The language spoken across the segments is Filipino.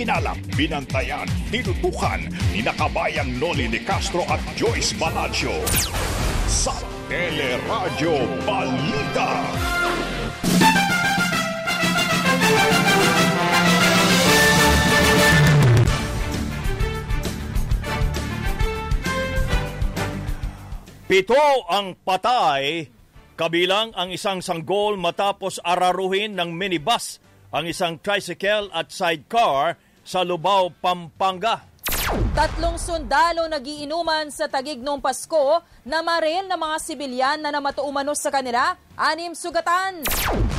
kinalap, binantayan, tinutukan ni nakabayang Noli de Castro at Joyce Balancho sa Teleradyo Balita. Pito ang patay, kabilang ang isang sanggol matapos araruhin ng minibus ang isang tricycle at sidecar sa Lubao, Pampanga. Tatlong sundalo nagiinuman sa tagig noong Pasko na maril ng mga sibilyan na namatuumanos sa kanila, anim sugatan.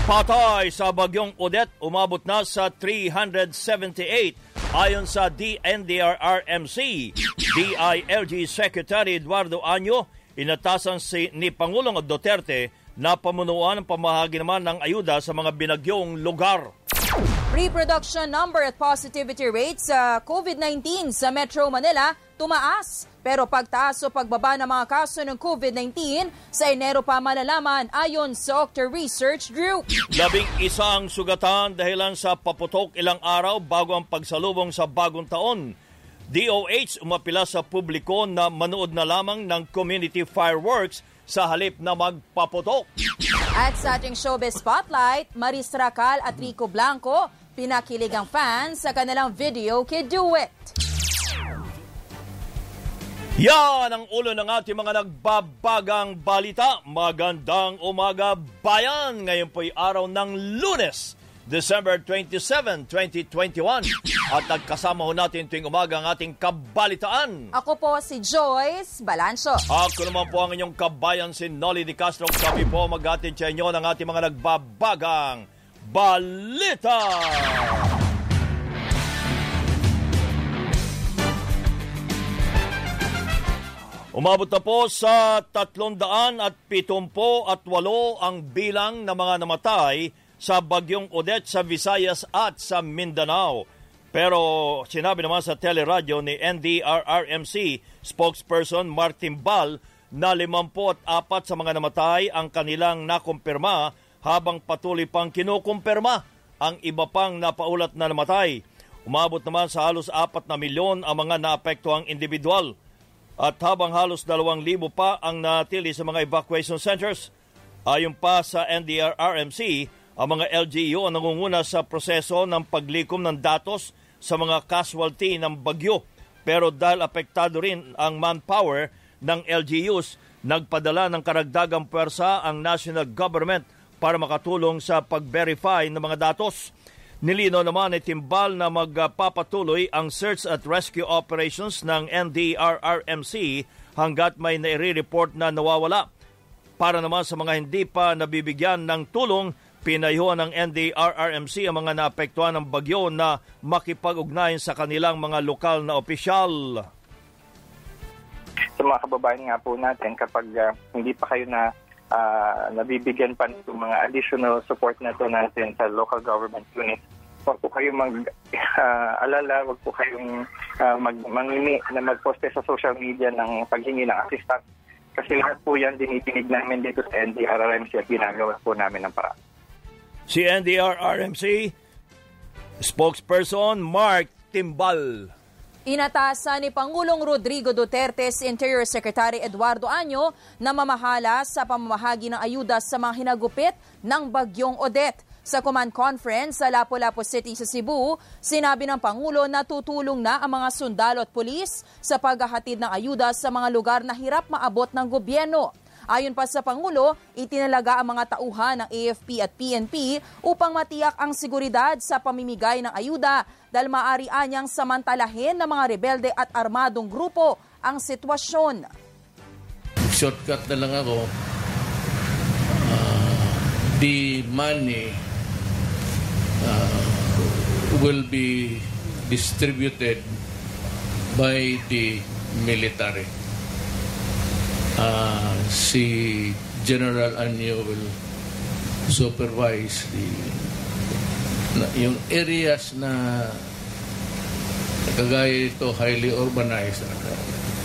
Patay sa bagyong Odette umabot na sa 378 ayon sa DNDRRMC. DILG Secretary Eduardo Anyo, inatasan si ni Pangulong Duterte na pamunuan ng pamahagi naman ng ayuda sa mga binagyong lugar. Reproduction number at positivity rate sa COVID-19 sa Metro Manila tumaas. Pero pagtaas o pagbaba ng mga kaso ng COVID-19 sa Enero pa malalaman ayon sa Octa Research Group. Labing isang sugatan dahilan sa paputok ilang araw bago ang pagsalubong sa bagong taon. DOH umapila sa publiko na manood na lamang ng community fireworks sa halip na magpaputok. At sa ating showbiz spotlight, Maris Racal at Rico Blanco, pinakilig ang fans sa kanilang video kay Do It. Yan ang ulo ng ating mga nagbabagang balita. Magandang umaga bayan. Ngayon po'y araw ng lunes, December 27, 2021. At nagkasama ho natin tuwing umaga ang ating kabalitaan. Ako po si Joyce Balancho. Ako naman po ang inyong kabayan si Nolly Di Castro. Kami po mag-atin sa inyo ng ating mga nagbabagang balita. Umabot na po sa 300 at 70 at 8 ang bilang ng mga namatay sa bagyong Odette sa Visayas at sa Mindanao. Pero sinabi naman sa teleradyo ni NDRRMC spokesperson Martin Bal na 54 sa mga namatay ang kanilang nakumpirma habang patuloy pang kinukumpirma ang iba pang napaulat na namatay. Umabot naman sa halos 4 na milyon ang mga naapektuang individual. At habang halos 2,000 pa ang natili sa mga evacuation centers, ayon pa sa NDRRMC, ang mga LGU ang nangunguna sa proseso ng paglikom ng datos sa mga casualty ng bagyo. Pero dahil apektado rin ang manpower ng LGUs, nagpadala ng karagdagang puwersa ang national government para makatulong sa pag-verify ng mga datos. Nilino naman ni Timbal na magpapatuloy ang search at rescue operations ng NDRRMC hanggat may nai-report na nawawala. Para naman sa mga hindi pa nabibigyan ng tulong, pinayuhan ng NDRRMC ang mga naapektuhan ng bagyo na makipag-ugnayan sa kanilang mga lokal na opisyal. Sa mga kababayan nga po natin, kapag uh, hindi pa kayo na uh, nabibigyan pa ng mga additional support na to natin sa local government units, huwag po kayong mag-alala, uh, wag po kayong uh, mag mangini na mag-poste sa social media ng paghingi ng assistance. Kasi lahat po yan dinitinig namin dito sa NDRRMC at ginagawa po namin ng paraan. Si NDRRMC spokesperson Mark Timbal. Inatasan ni Pangulong Rodrigo Duterte Interior Secretary Eduardo Anyo na mamahala sa pamamahagi ng ayuda sa mga hinagupit ng bagyong Odette. Sa command conference sa Lapu-Lapu City sa Cebu, sinabi ng Pangulo na tutulong na ang mga sundalo at pulis sa paghahatid ng ayuda sa mga lugar na hirap maabot ng gobyerno. Ayon pa sa Pangulo, itinalaga ang mga tauhan ng AFP at PNP upang matiyak ang seguridad sa pamimigay ng ayuda dahil maaari anyang samantalahin ng mga rebelde at armadong grupo ang sitwasyon. Shortcut na lang ako. Uh, the money uh, will be distributed by the military. Uh, si General Anyo will supervise the na, yung areas na kagaya ito highly urbanized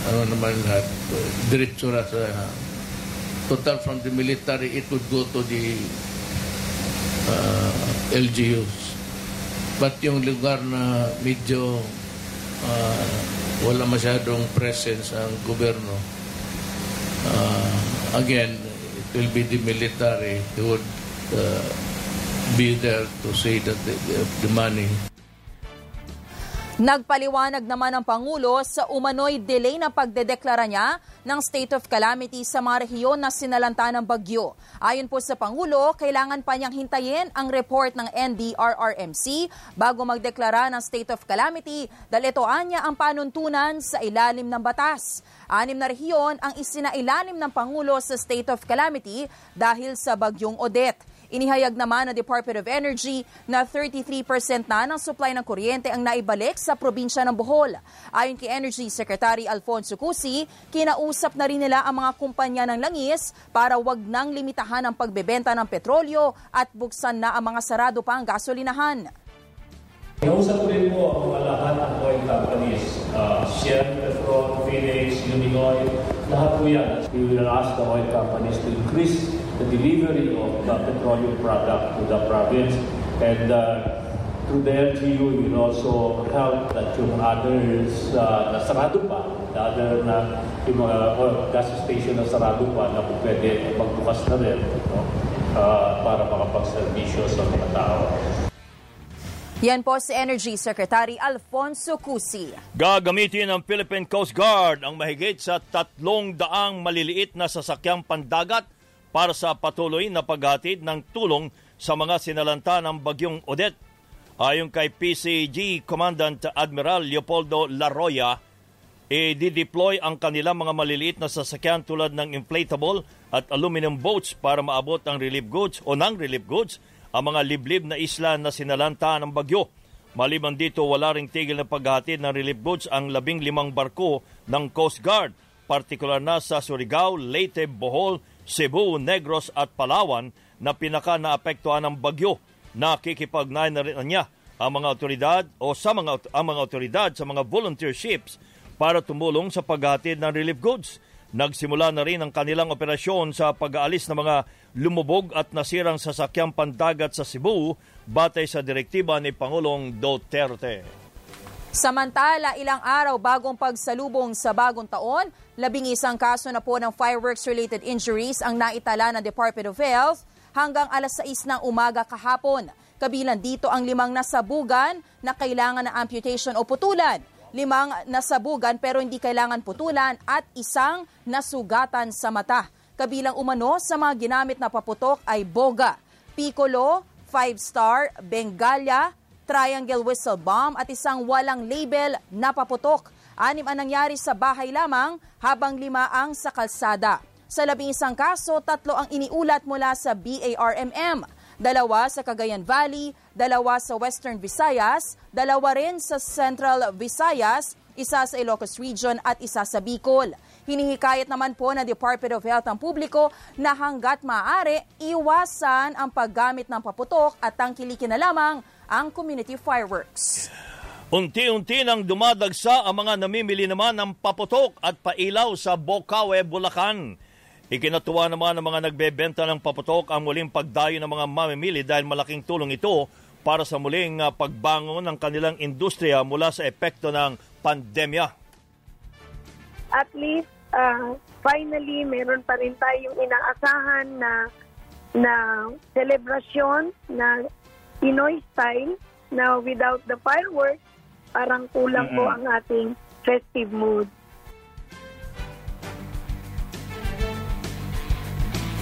ano naman lahat diretso na sa total from the military it would go to the uh, LGUs But yung lugar na medyo uh, wala masyadong presence ang gobyerno, uh, again, it will be the military who would uh, be there to say that the, the money. Nagpaliwanag naman ang Pangulo sa umano'y delay na pagdedeklara niya ng state of calamity sa mga rehiyon na sinalanta ng bagyo. Ayon po sa Pangulo, kailangan pa niyang hintayin ang report ng NDRRMC bago magdeklara ng state of calamity dahil ito anya ang panuntunan sa ilalim ng batas. Anim na rehiyon ang isinailalim ng Pangulo sa state of calamity dahil sa bagyong Odette. Inihayag naman ng Department of Energy na 33% na ng supply ng kuryente ang naibalik sa probinsya ng Bohol. Ayon kay Energy Secretary Alfonso Cusi, kinausap na rin nila ang mga kumpanya ng langis para wag nang limitahan ang pagbebenta ng petrolyo at buksan na ang mga sarado pang gasolinahan. Kausap ko rin po ang mga lahat ng oil companies, uh, Shell, Petron, Phoenix, Luminoy, lahat po yan. We will ask the oil companies to increase delivery of the petroleum product to the province. And uh, through the LGU, we will also help that yung others uh, na sarado pa, the other na yung mga oil gas station na sarado pa na kung pwede magbukas na rin no? uh, para makapagservisyo sa mga tao. Yan po si Energy Secretary Alfonso Cusi. Gagamitin ng Philippine Coast Guard ang mahigit sa tatlong daang maliliit na sasakyang pandagat para sa patuloy na paghatid ng tulong sa mga sinalanta ng bagyong Odette. Ayon kay PCG Commandant Admiral Leopoldo Laroya, i-deploy ang kanilang mga maliliit na sasakyan tulad ng inflatable at aluminum boats para maabot ang relief goods o ng relief goods ang mga liblib na isla na sinalanta ng bagyo. Maliban dito, wala ring tigil na paghatid ng relief goods ang labing limang barko ng Coast Guard, partikular na sa Surigao, Leyte, Bohol, Cebu, Negros at Palawan na pinaka naapektuhan ng bagyo. Nakikipag-nine na rin niya ang mga otoridad o sa mga, ang mga otoridad sa mga volunteer ships para tumulong sa paghatid ng relief goods. Nagsimula na rin ang kanilang operasyon sa pag-aalis ng mga lumubog at nasirang sasakyang pandagat sa Cebu batay sa direktiba ni Pangulong Duterte. Samantala, ilang araw bagong pagsalubong sa bagong taon, labing isang kaso na po ng fireworks-related injuries ang naitala ng Department of Health hanggang alas 6 ng umaga kahapon. Kabilang dito ang limang nasabugan na kailangan ng amputation o putulan, limang nasabugan pero hindi kailangan putulan at isang nasugatan sa mata. Kabilang umano sa mga ginamit na paputok ay boga, piccolo, five-star, bengalya, triangle whistle bomb at isang walang label na paputok. Anim ang nangyari sa bahay lamang habang lima ang sa kalsada. Sa labing isang kaso, tatlo ang iniulat mula sa BARMM. Dalawa sa Cagayan Valley, dalawa sa Western Visayas, dalawa rin sa Central Visayas, isa sa Ilocos Region at isa sa Bicol. Hinihikayat naman po ng Department of Health ang publiko na hanggat maaari, iwasan ang paggamit ng paputok at tangkilikin na lamang ang community fireworks. Unti-unti nang dumadagsa ang mga namimili naman ng paputok at pailaw sa Bocaue, Bulacan. Ikinatuwa naman ng mga nagbebenta ng paputok ang muling pagdayo ng mga mamimili dahil malaking tulong ito para sa muling ah, pagbangon ng kanilang industriya mula sa epekto ng pandemya. At least, uh, finally, meron pa rin tayong inaasahan na na celebration na Pinoy style na without the fireworks, parang kulang mm-hmm. po ang ating festive mood.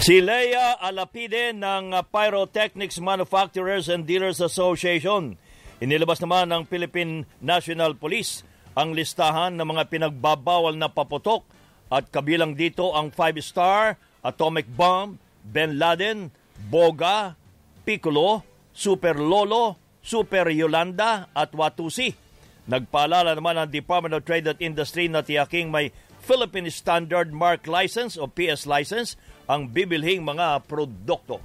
Si Leia Alapide ng Pyrotechnics Manufacturers and Dealers Association. Inilabas naman ng Philippine National Police ang listahan ng mga pinagbabawal na paputok at kabilang dito ang 5-star, atomic bomb, Ben Laden, Boga, Piccolo, Super Lolo, Super Yolanda at Watusi. Nagpaalala naman ang Department of Trade and Industry na tiyaking may Philippine Standard Mark License o PS License ang bibilhing mga produkto.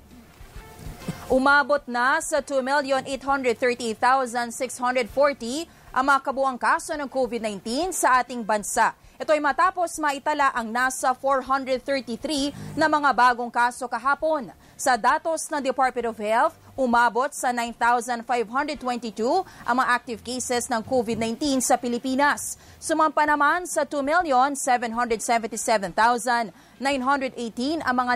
Umabot na sa 2,830,640 ang mga kabuang kaso ng COVID-19 sa ating bansa. Ito ay matapos maitala ang nasa 433 na mga bagong kaso kahapon. Sa datos ng Department of Health, umabot sa 9,522 ang mga active cases ng COVID-19 sa Pilipinas. Sumampa naman sa 2,777,918 ang mga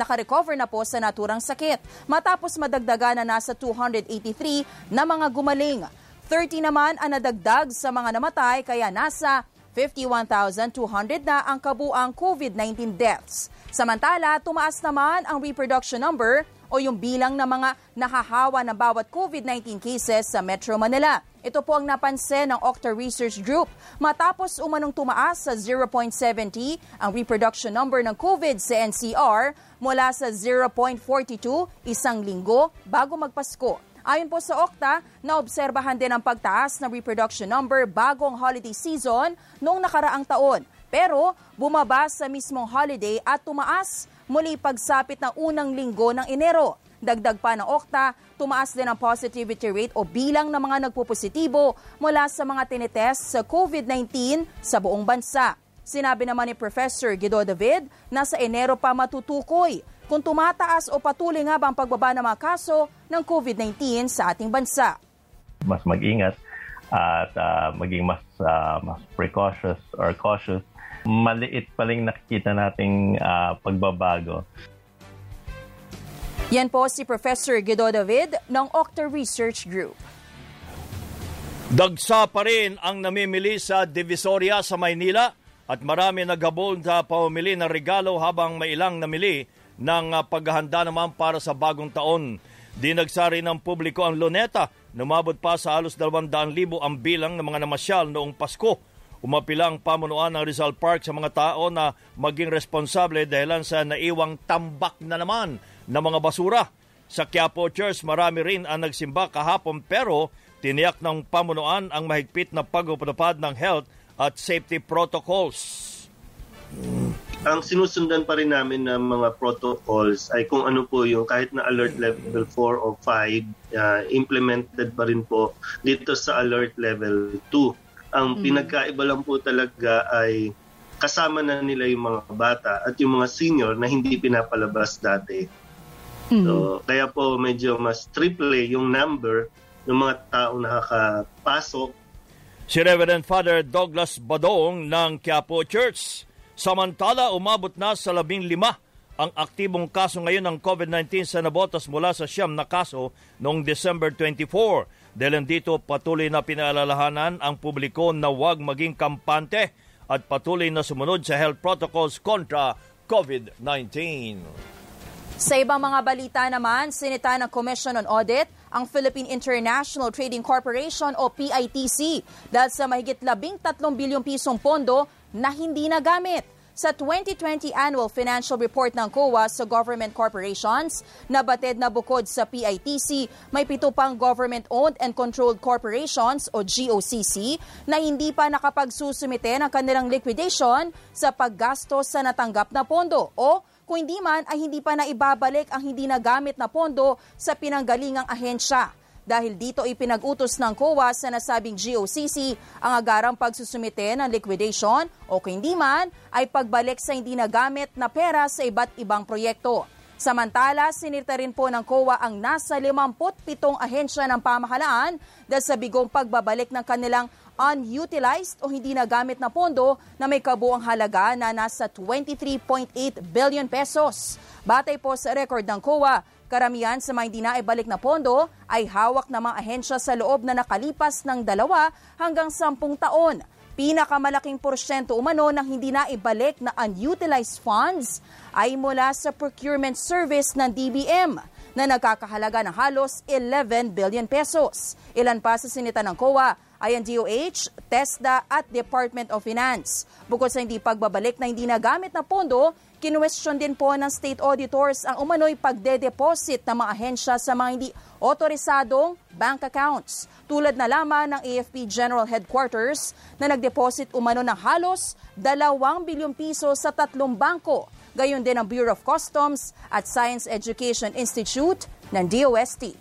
nakarecover na po sa naturang sakit matapos madagdagan na nasa 283 na mga gumaling. 30 naman ang nadagdag sa mga namatay kaya nasa 51,200 na ang kabuang COVID-19 deaths. Samantala, tumaas naman ang reproduction number o yung bilang ng mga nahahawa ng bawat COVID-19 cases sa Metro Manila. Ito po ang napansin ng Octa Research Group matapos umanong tumaas sa 0.70 ang reproduction number ng COVID sa NCR mula sa 0.42 isang linggo bago magpasko. Ayon po sa Okta, naobserbahan din ang pagtaas ng reproduction number bagong holiday season noong nakaraang taon. Pero bumaba sa mismong holiday at tumaas muli pagsapit ng unang linggo ng Enero. Dagdag pa ng Okta, tumaas din ang positivity rate o bilang ng mga nagpupositibo mula sa mga tinetest sa COVID-19 sa buong bansa. Sinabi naman ni Professor Guido David na sa Enero pa matutukoy kung tumataas o patuloy nga ba ang pagbaba ng mga kaso ng COVID-19 sa ating bansa. Mas mag-ingat at uh, maging mas uh, mas precautious or cautious. Maliit pa rin nakikita nating uh, pagbabago. Yan po si Professor Guido David ng Octa Research Group. Dagsa pa rin ang namimili sa Divisoria sa Maynila at marami naghabol sa pamimili ng regalo habang may ilang namili ng ah, paghahanda naman para sa bagong taon. Dinagsari ng publiko ang luneta, numabot pa sa halos 200,000 ang bilang ng mga namasyal noong Pasko. Umapilang pamunuan ng Rizal Park sa mga tao na maging responsable dahilan sa naiwang tambak na naman ng mga basura. Sa Quiapo Church, marami rin ang nagsimba kahapon pero tiniyak ng pamunuan ang mahigpit na pagpapatupad ng health at safety protocols ang sinusundan pa rin namin ng mga protocols ay kung ano po yung kahit na alert level 4 o 5 uh, implemented pa rin po dito sa alert level 2. Ang mm. pinagkaiba lang po talaga ay kasama na nila yung mga bata at yung mga senior na hindi pinapalabas dati. Mm. So, kaya po medyo mas triple yung number ng mga taong nakakapasok. Si Reverend Father Douglas Badong ng Quiapo Church Samantala, umabot na sa labing lima ang aktibong kaso ngayon ng COVID-19 sa nabotas mula sa siyam na kaso noong December 24. Dahil dito patuloy na pinaalalahanan ang publiko na huwag maging kampante at patuloy na sumunod sa health protocols kontra COVID-19. Sa ibang mga balita naman, sinita ng Commission on Audit ang Philippine International Trading Corporation o PITC dahil sa mahigit 13 bilyong pisong pondo na hindi nagamit. Sa 2020 Annual Financial Report ng COA sa government corporations, nabatid na bukod sa PITC, may pito pang government-owned and controlled corporations o GOCC na hindi pa nakapagsusumite ng kanilang liquidation sa paggastos sa natanggap na pondo o kung hindi man ay hindi pa naibabalik ang hindi nagamit na pondo sa pinanggalingang ahensya. Dahil dito ipinag-utos ng COA sa nasabing GOCC ang agarang pagsusumite ng liquidation o kung hindi man ay pagbalik sa hindi nagamit na pera sa iba't ibang proyekto. Samantala, sinirta rin po ng COA ang nasa 57 ahensya ng pamahalaan dahil sa bigong pagbabalik ng kanilang unutilized o hindi nagamit na pondo na may kabuang halaga na nasa 23.8 billion pesos. Batay po sa record ng COA, Karamihan sa mga hindi na ibalik na pondo ay hawak ng mga ahensya sa loob na nakalipas ng dalawa hanggang sampung taon. Pinakamalaking porsyento umano ng hindi na ibalik na unutilized funds ay mula sa procurement service ng DBM na nagkakahalaga ng halos 11 billion pesos. Ilan pa sa sinita ng COA ay ang DOH, TESDA at Department of Finance. Bukod sa hindi pagbabalik na hindi nagamit na pondo, Kinwestiyon din po ng state auditors ang umano'y pagde-deposit ng mga ahensya sa mga hindi otorisadong bank accounts. Tulad na lamang ng AFP General Headquarters na nagdeposit umano ng halos 2 bilyong piso sa tatlong bangko gayon din ang Bureau of Customs at Science Education Institute ng DOST.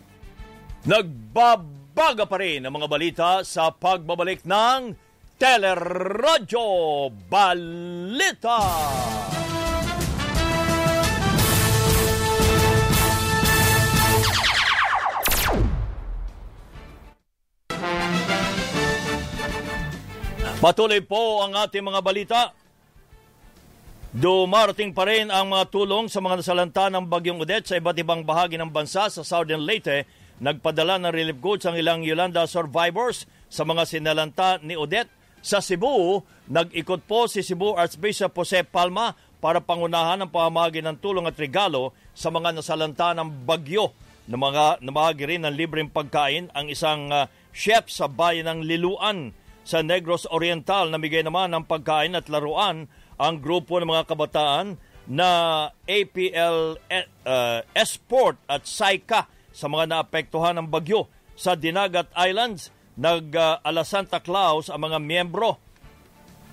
Nagbabaga pa rin ang mga balita sa pagbabalik ng Teleradyo Balita! Patuloy po ang ating mga balita. Dumarating pa rin ang mga tulong sa mga nasalanta ng Bagyong Odette sa iba't ibang bahagi ng bansa sa Southern Leyte. Nagpadala ng relief goods ang ilang Yolanda survivors sa mga sinalanta ni Odette. Sa Cebu, nag-ikot po si Cebu Archbishop Jose Palma para pangunahan ang pamamahagi ng tulong at regalo sa mga nasalanta ng bagyo na mga namahagi rin ng libreng pagkain ang isang uh, chef sa bayan ng Liluan sa Negros Oriental namigay naman ng pagkain at laruan ang grupo ng mga kabataan na APL uh, Esport at SAICA sa mga naapektuhan ng bagyo sa Dinagat Islands nag-ala uh, Santa Claus ang mga miyembro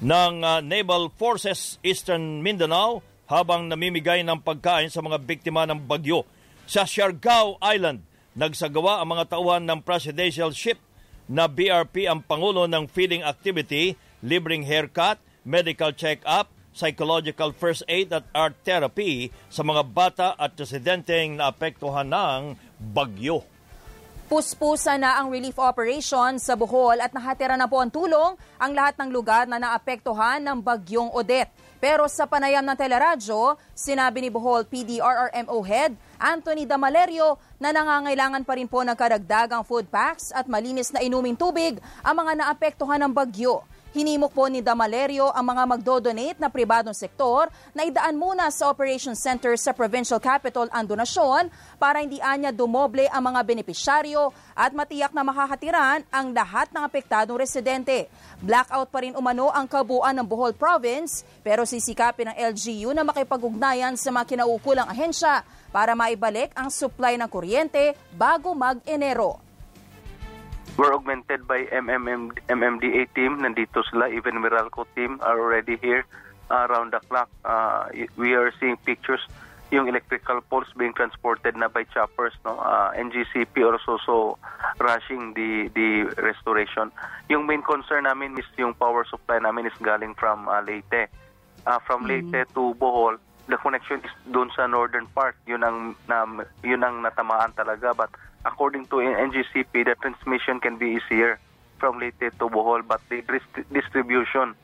ng uh, Naval Forces Eastern Mindanao habang namimigay ng pagkain sa mga biktima ng bagyo. Sa Siargao Island, nagsagawa ang mga tauhan ng presidential ship na BRP ang pangulo ng feeding activity, libreng haircut, medical check-up, psychological first aid at art therapy sa mga bata at residenteng naapektuhan ng bagyo. Puspusa na ang relief operation sa Bohol at nahatira na po ang tulong ang lahat ng lugar na naapektuhan ng bagyong Odette. Pero sa panayam ng teleradyo, sinabi ni Bohol PDRRMO Head Anthony Damalerio na nangangailangan pa rin po ng karagdagang food packs at malinis na inuming tubig ang mga naapektuhan ng bagyo. Hinimok po ni Damalerio ang mga magdodonate na pribadong sektor na idaan muna sa Operation Center sa Provincial Capital ang donasyon para hindi anya dumoble ang mga benepisyaryo at matiyak na makakatiran ang lahat ng apektadong residente. Blackout pa rin umano ang kabuuan ng Bohol Province pero sisikapin ng LGU na makipag-ugnayan sa mga kinaukulang ahensya para maibalik ang supply ng kuryente bago mag-Enero. We're augmented by MMM, MMDA team. Nandito sila. Even Meralco team are already here uh, around the clock. Uh, we are seeing pictures yung electrical poles being transported na by choppers. No? Uh, NGCP also so rushing the the restoration. Yung main concern namin is yung power supply namin is galing from uh, Leyte. Uh, from mm-hmm. Leyte to Bohol, the connection is doon sa northern part. Yun ang, na, yun ang natamaan talaga. But according to NGCP, the transmission can be easier from Leyte to Bohol, but the distribution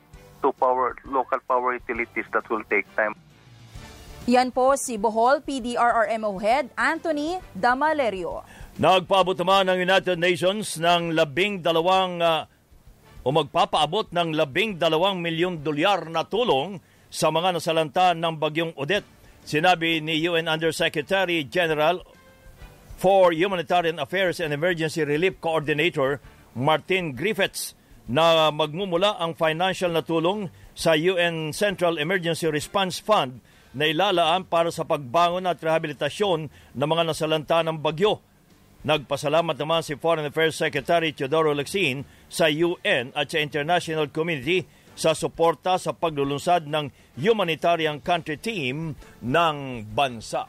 to power local power utilities that will take time. Yan po si Bohol PDRRMO Head Anthony Damalerio. Nagpaabot naman ng United Nations ng labing dalawang uh, o magpapaabot ng labing dalawang milyon dolyar na tulong sa mga nasalanta ng bagyong Odette. Sinabi ni UN Undersecretary General for Humanitarian Affairs and Emergency Relief Coordinator Martin Griffiths na magmumula ang financial na tulong sa UN Central Emergency Response Fund na ilalaan para sa pagbangon at rehabilitasyon ng mga nasalanta ng bagyo. Nagpasalamat naman si Foreign Affairs Secretary Teodoro Lexin sa UN at sa international community sa suporta sa paglulunsad ng humanitarian country team ng bansa.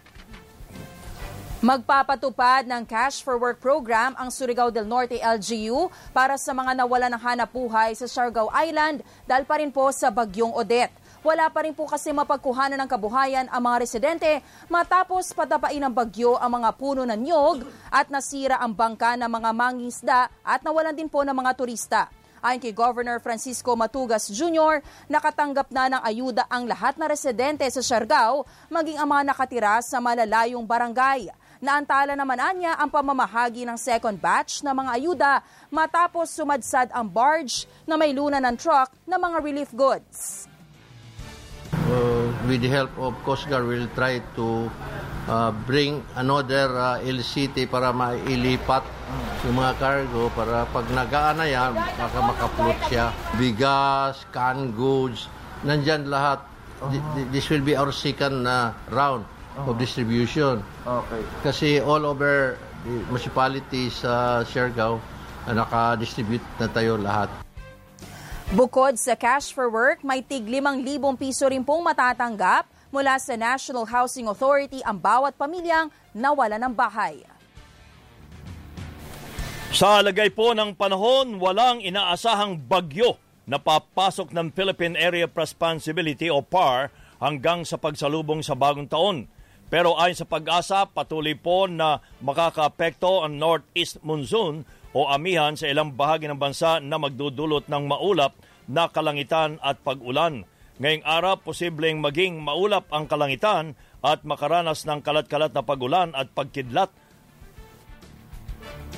Magpapatupad ng Cash for Work program ang Surigao del Norte LGU para sa mga nawala ng hanap buhay sa Siargao Island dahil pa rin po sa Bagyong Odette. Wala pa rin po kasi mapagkuhanan ng kabuhayan ang mga residente matapos patapain ng bagyo ang mga puno ng nyog at nasira ang bangka ng mga mangingisda at nawalan din po ng mga turista. Ayon kay Governor Francisco Matugas Jr., nakatanggap na ng ayuda ang lahat na residente sa Siargao, maging ang mga nakatira sa malalayong barangay. Naantala naman anya ang pamamahagi ng second batch ng mga ayuda matapos sumadsad ang barge na may luna ng truck na mga relief goods. Uh, with the help of Coast Guard, we'll try to uh, bring another uh, LCT para mailipat yung mga cargo para pag nagaan na yan, baka makapulot siya. Bigas, canned goods, nandyan lahat. This will be our second uh, round. Of distribution. Okay. Kasi all over the municipalities sa uh, Siargao, uh, naka-distribute na tayo lahat. Bukod sa cash for work, may tig 5,000 piso rin pong matatanggap mula sa National Housing Authority ang bawat pamilyang nawala ng bahay. Sa lagay po ng panahon, walang inaasahang bagyo na papasok ng Philippine Area Responsibility o PAR hanggang sa pagsalubong sa bagong taon. Pero ayon sa pag-asa, patuloy po na makakaapekto ang northeast monsoon o amihan sa ilang bahagi ng bansa na magdudulot ng maulap na kalangitan at pag-ulan. Ngayong araw, posibleng maging maulap ang kalangitan at makaranas ng kalat-kalat na pag-ulan at pagkidlat.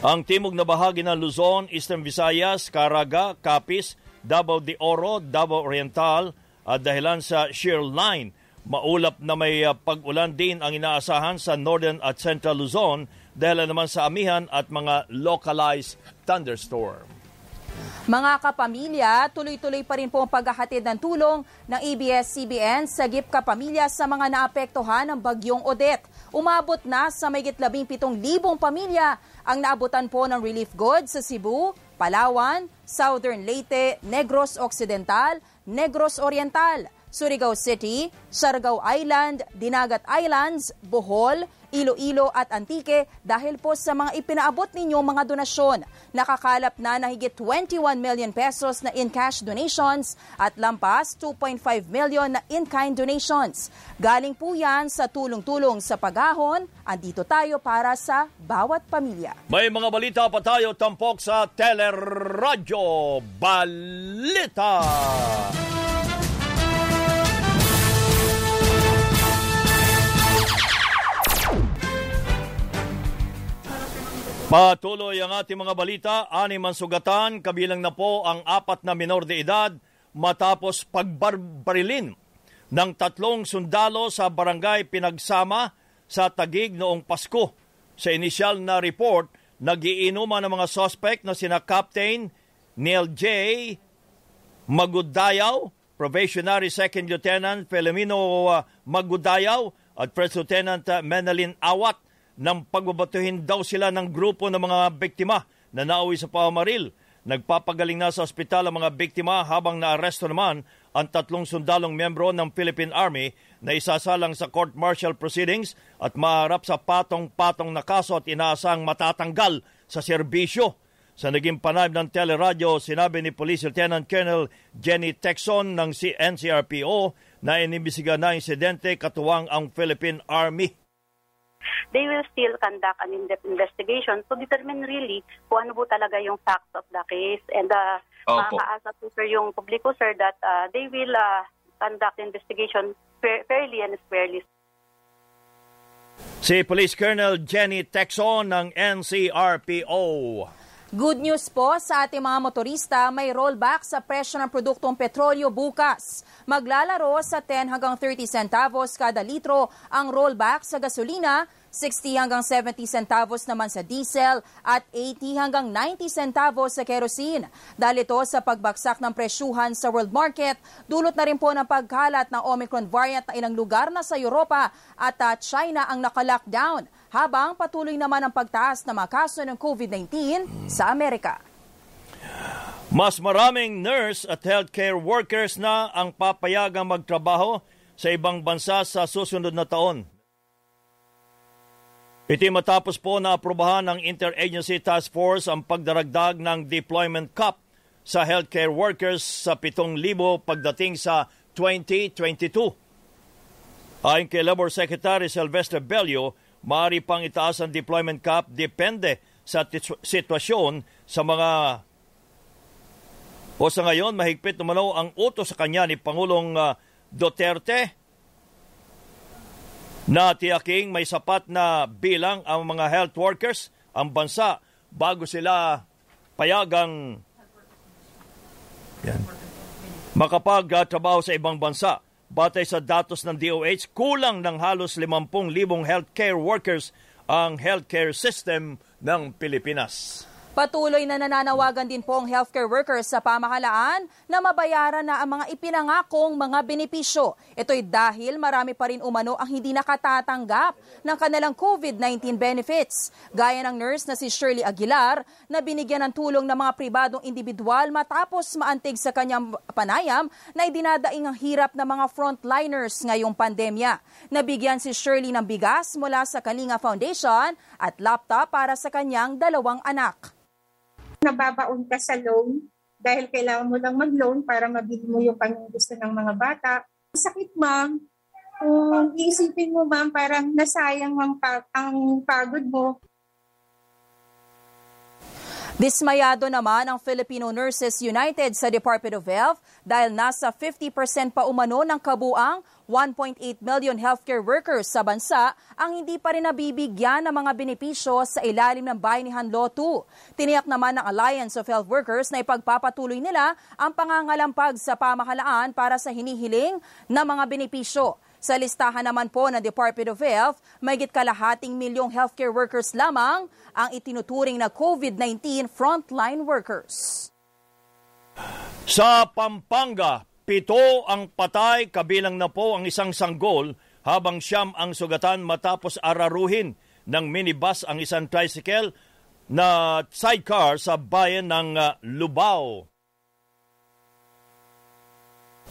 Ang timog na bahagi ng Luzon, Eastern Visayas, Caraga, Capiz, Davao de Oro, Davao Oriental at dahilan sa shear line, maulap na may uh, pag-ulan din ang inaasahan sa Northern at Central Luzon dahil naman sa amihan at mga localized thunderstorm. Mga kapamilya, tuloy-tuloy pa rin po ang paghahatid ng tulong ng ABS-CBN sa GIP Kapamilya sa mga naapektuhan ng bagyong Odette. Umabot na sa mayigit 17,000 pamilya ang naabutan po ng relief goods sa Cebu, Palawan, Southern Leyte, Negros Occidental, Negros Oriental, Surigao City, Siargao Island, Dinagat Islands, Bohol, Iloilo at Antique dahil po sa mga ipinaabot ninyo mga donasyon. Nakakalap na nahigit 21 million pesos na in-cash donations at lampas 2.5 million na in-kind donations. Galing po yan sa tulong-tulong sa pagahon. Andito tayo para sa bawat pamilya. May mga balita pa tayo tampok sa Teleradyo Balita. Patuloy ang ating mga balita. Anim ang sugatan, kabilang na po ang apat na minor de edad matapos pagbarbarilin ng tatlong sundalo sa barangay Pinagsama sa Tagig noong Pasko. Sa inisyal na report, nagiinuman ng mga suspect na sina Captain Neil J. Magudayaw, Probationary Second Lieutenant Filomeno Magudayaw at First Lieutenant Menalin Awat nang pagbabatuhin daw sila ng grupo ng mga biktima na nauwi sa pamamaril. Nagpapagaling na sa ospital ang mga biktima habang naaresto naman ang tatlong sundalong membro ng Philippine Army na isasalang sa court-martial proceedings at maharap sa patong-patong na kaso at inaasang matatanggal sa serbisyo. Sa naging panayam ng teleradyo, sinabi ni Police Lieutenant Colonel Jenny Texon ng NCRPO na inimbisiga na insidente katuwang ang Philippine Army they will still conduct an in-depth investigation to determine really kung ano po talaga yung facts of the case. And uh, makakaasa po sir yung publiko sir that uh, they will uh, conduct investigation fairly and squarely. Si Police Colonel Jenny Texon ng NCRPO. Good news po sa ating mga motorista, may rollback sa presyo ng produktong petrolyo bukas. Maglalaro sa 10 hanggang 30 centavos kada litro ang rollback sa gasolina 60 hanggang 70 centavos naman sa diesel at 80 hanggang 90 centavos sa kerosene. Dahil ito sa pagbaksak ng presyuhan sa world market, dulot na rin po ng pagkalat ng Omicron variant na ilang lugar na sa Europa at uh, China ang naka-lockdown habang patuloy naman ang pagtaas ng mga kaso ng COVID-19 sa Amerika. Mas maraming nurse at healthcare workers na ang papayagang magtrabaho sa ibang bansa sa susunod na taon. Iti matapos po na aprobahan ng Interagency Task Force ang pagdaragdag ng deployment cap sa healthcare workers sa 7,000 pagdating sa 2022. Ayon kay Labor Secretary Sylvester Bello, maaari pang itaas ang deployment cap depende sa sitwasyon sa mga o sa ngayon mahigpit naman ang utos sa kanya ni Pangulong uh, Duterte na tiyaking may sapat na bilang ang mga health workers ang bansa bago sila payagang yan, makapagtrabaho sa ibang bansa. Batay sa datos ng DOH, kulang ng halos 50,000 healthcare workers ang healthcare system ng Pilipinas. Patuloy na nananawagan din po ang healthcare workers sa pamahalaan na mabayaran na ang mga ipinangakong mga benepisyo. Ito'y dahil marami pa rin umano ang hindi nakatatanggap ng kanilang COVID-19 benefits. Gaya ng nurse na si Shirley Aguilar na binigyan ng tulong ng mga pribadong individual matapos maantig sa kanyang panayam na idinadaing ang hirap ng mga frontliners ngayong pandemya. Nabigyan si Shirley ng bigas mula sa Kalinga Foundation at laptop para sa kanyang dalawang anak nababaon ka sa loan dahil kailangan mo lang mag-loan para mabili mo yung kanyang gusto ng mga bata. Sakit, ma'am. Kung iisipin mo, ma'am, parang nasayang ang, pag- ang pagod mo Dismayado naman ang Filipino Nurses United sa Department of Health dahil nasa 50% pa umano ng kabuang 1.8 million healthcare workers sa bansa ang hindi pa rin nabibigyan ng mga benepisyo sa ilalim ng Bayanihan Law 2. Tiniyak naman ng Alliance of Health Workers na ipagpapatuloy nila ang pangangalampag sa pamahalaan para sa hinihiling na mga benepisyo. Sa listahan naman po ng Department of Health, may kalahating milyong healthcare workers lamang ang itinuturing na COVID-19 frontline workers. Sa Pampanga, pito ang patay kabilang na po ang isang sanggol habang siyam ang sugatan matapos araruhin ng minibus ang isang tricycle na sidecar sa bayan ng uh, Lubao.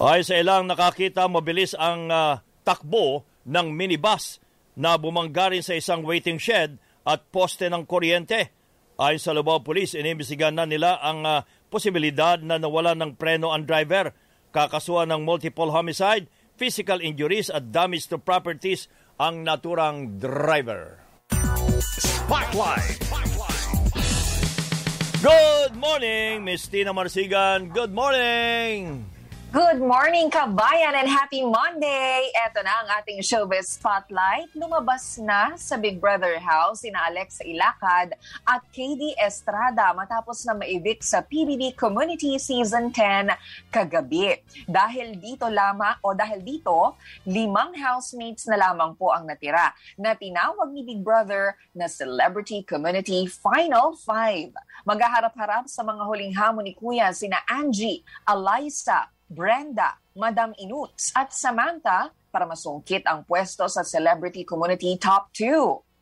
Ay sa ilang nakakita, mabilis ang uh, takbo ng minibus na bumangga rin sa isang waiting shed at poste ng kuryente. Ayon sa Lubao Police, inimbestigahan na nila ang uh, posibilidad na nawala ng preno ang driver, kakasuhan ng multiple homicide, physical injuries at damage to properties ang naturang driver. Spotlight! Good morning, Miss Tina Marsigan. Good morning! Good morning, kabayan, and happy Monday! Ito na ang ating showbiz spotlight. Lumabas na sa Big Brother house sina Alexa Ilacad at KD Estrada matapos na maibik sa PBB Community Season 10 kagabi. Dahil dito lamang, o dahil dito, limang housemates na lamang po ang natira na tinawag ni Big Brother na Celebrity Community Final 5. Maghaharap-harap sa mga huling hamon ni Kuya sina Angie, Eliza, Brenda, Madam Inuts at Samantha para masungkit ang pwesto sa Celebrity Community Top 2.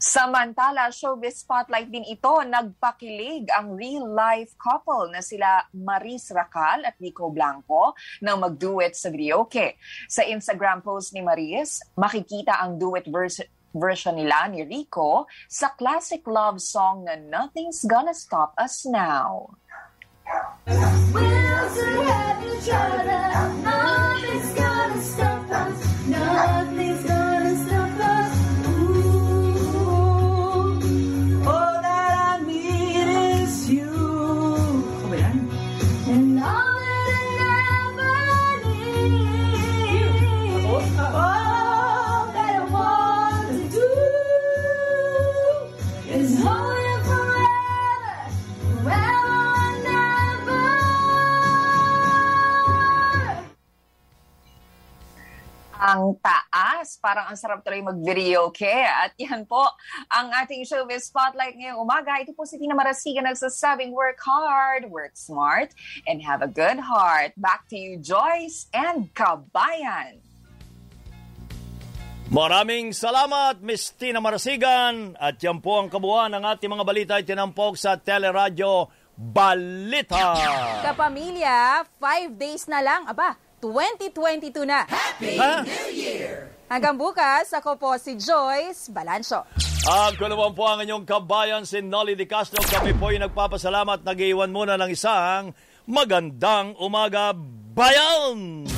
Samantala, showbiz spotlight din ito, nagpakilig ang real-life couple na sila Maris Racal at Rico Blanco na mag-duet sa videoke. Sa Instagram post ni Maris, makikita ang duet vers- version nila ni Rico sa classic love song na Nothing's Gonna Stop Us Now. We'll have each other. Nothing's gonna stop us. Nothing's ang taas. Parang ang sarap tuloy mag-video, okay? At yan po ang ating showbiz spotlight ngayong umaga. Ito po si Tina Marasiga nagsasabing work hard, work smart, and have a good heart. Back to you, Joyce and Kabayan. Maraming salamat, Miss Tina Marasigan. At yan po ang kabuuan ng ating mga balita ay tinampok sa Teleradyo Balita. Kapamilya, five days na lang. Aba, 2022 na. Happy Ha? New Year! Hanggang bukas, ako po si Joyce Balancho. Ang naman po ang inyong kabayan, si Nolly Di Castro. Kami po ay nagpapasalamat. Nag-iwan muna ng isang magandang umaga, bayan!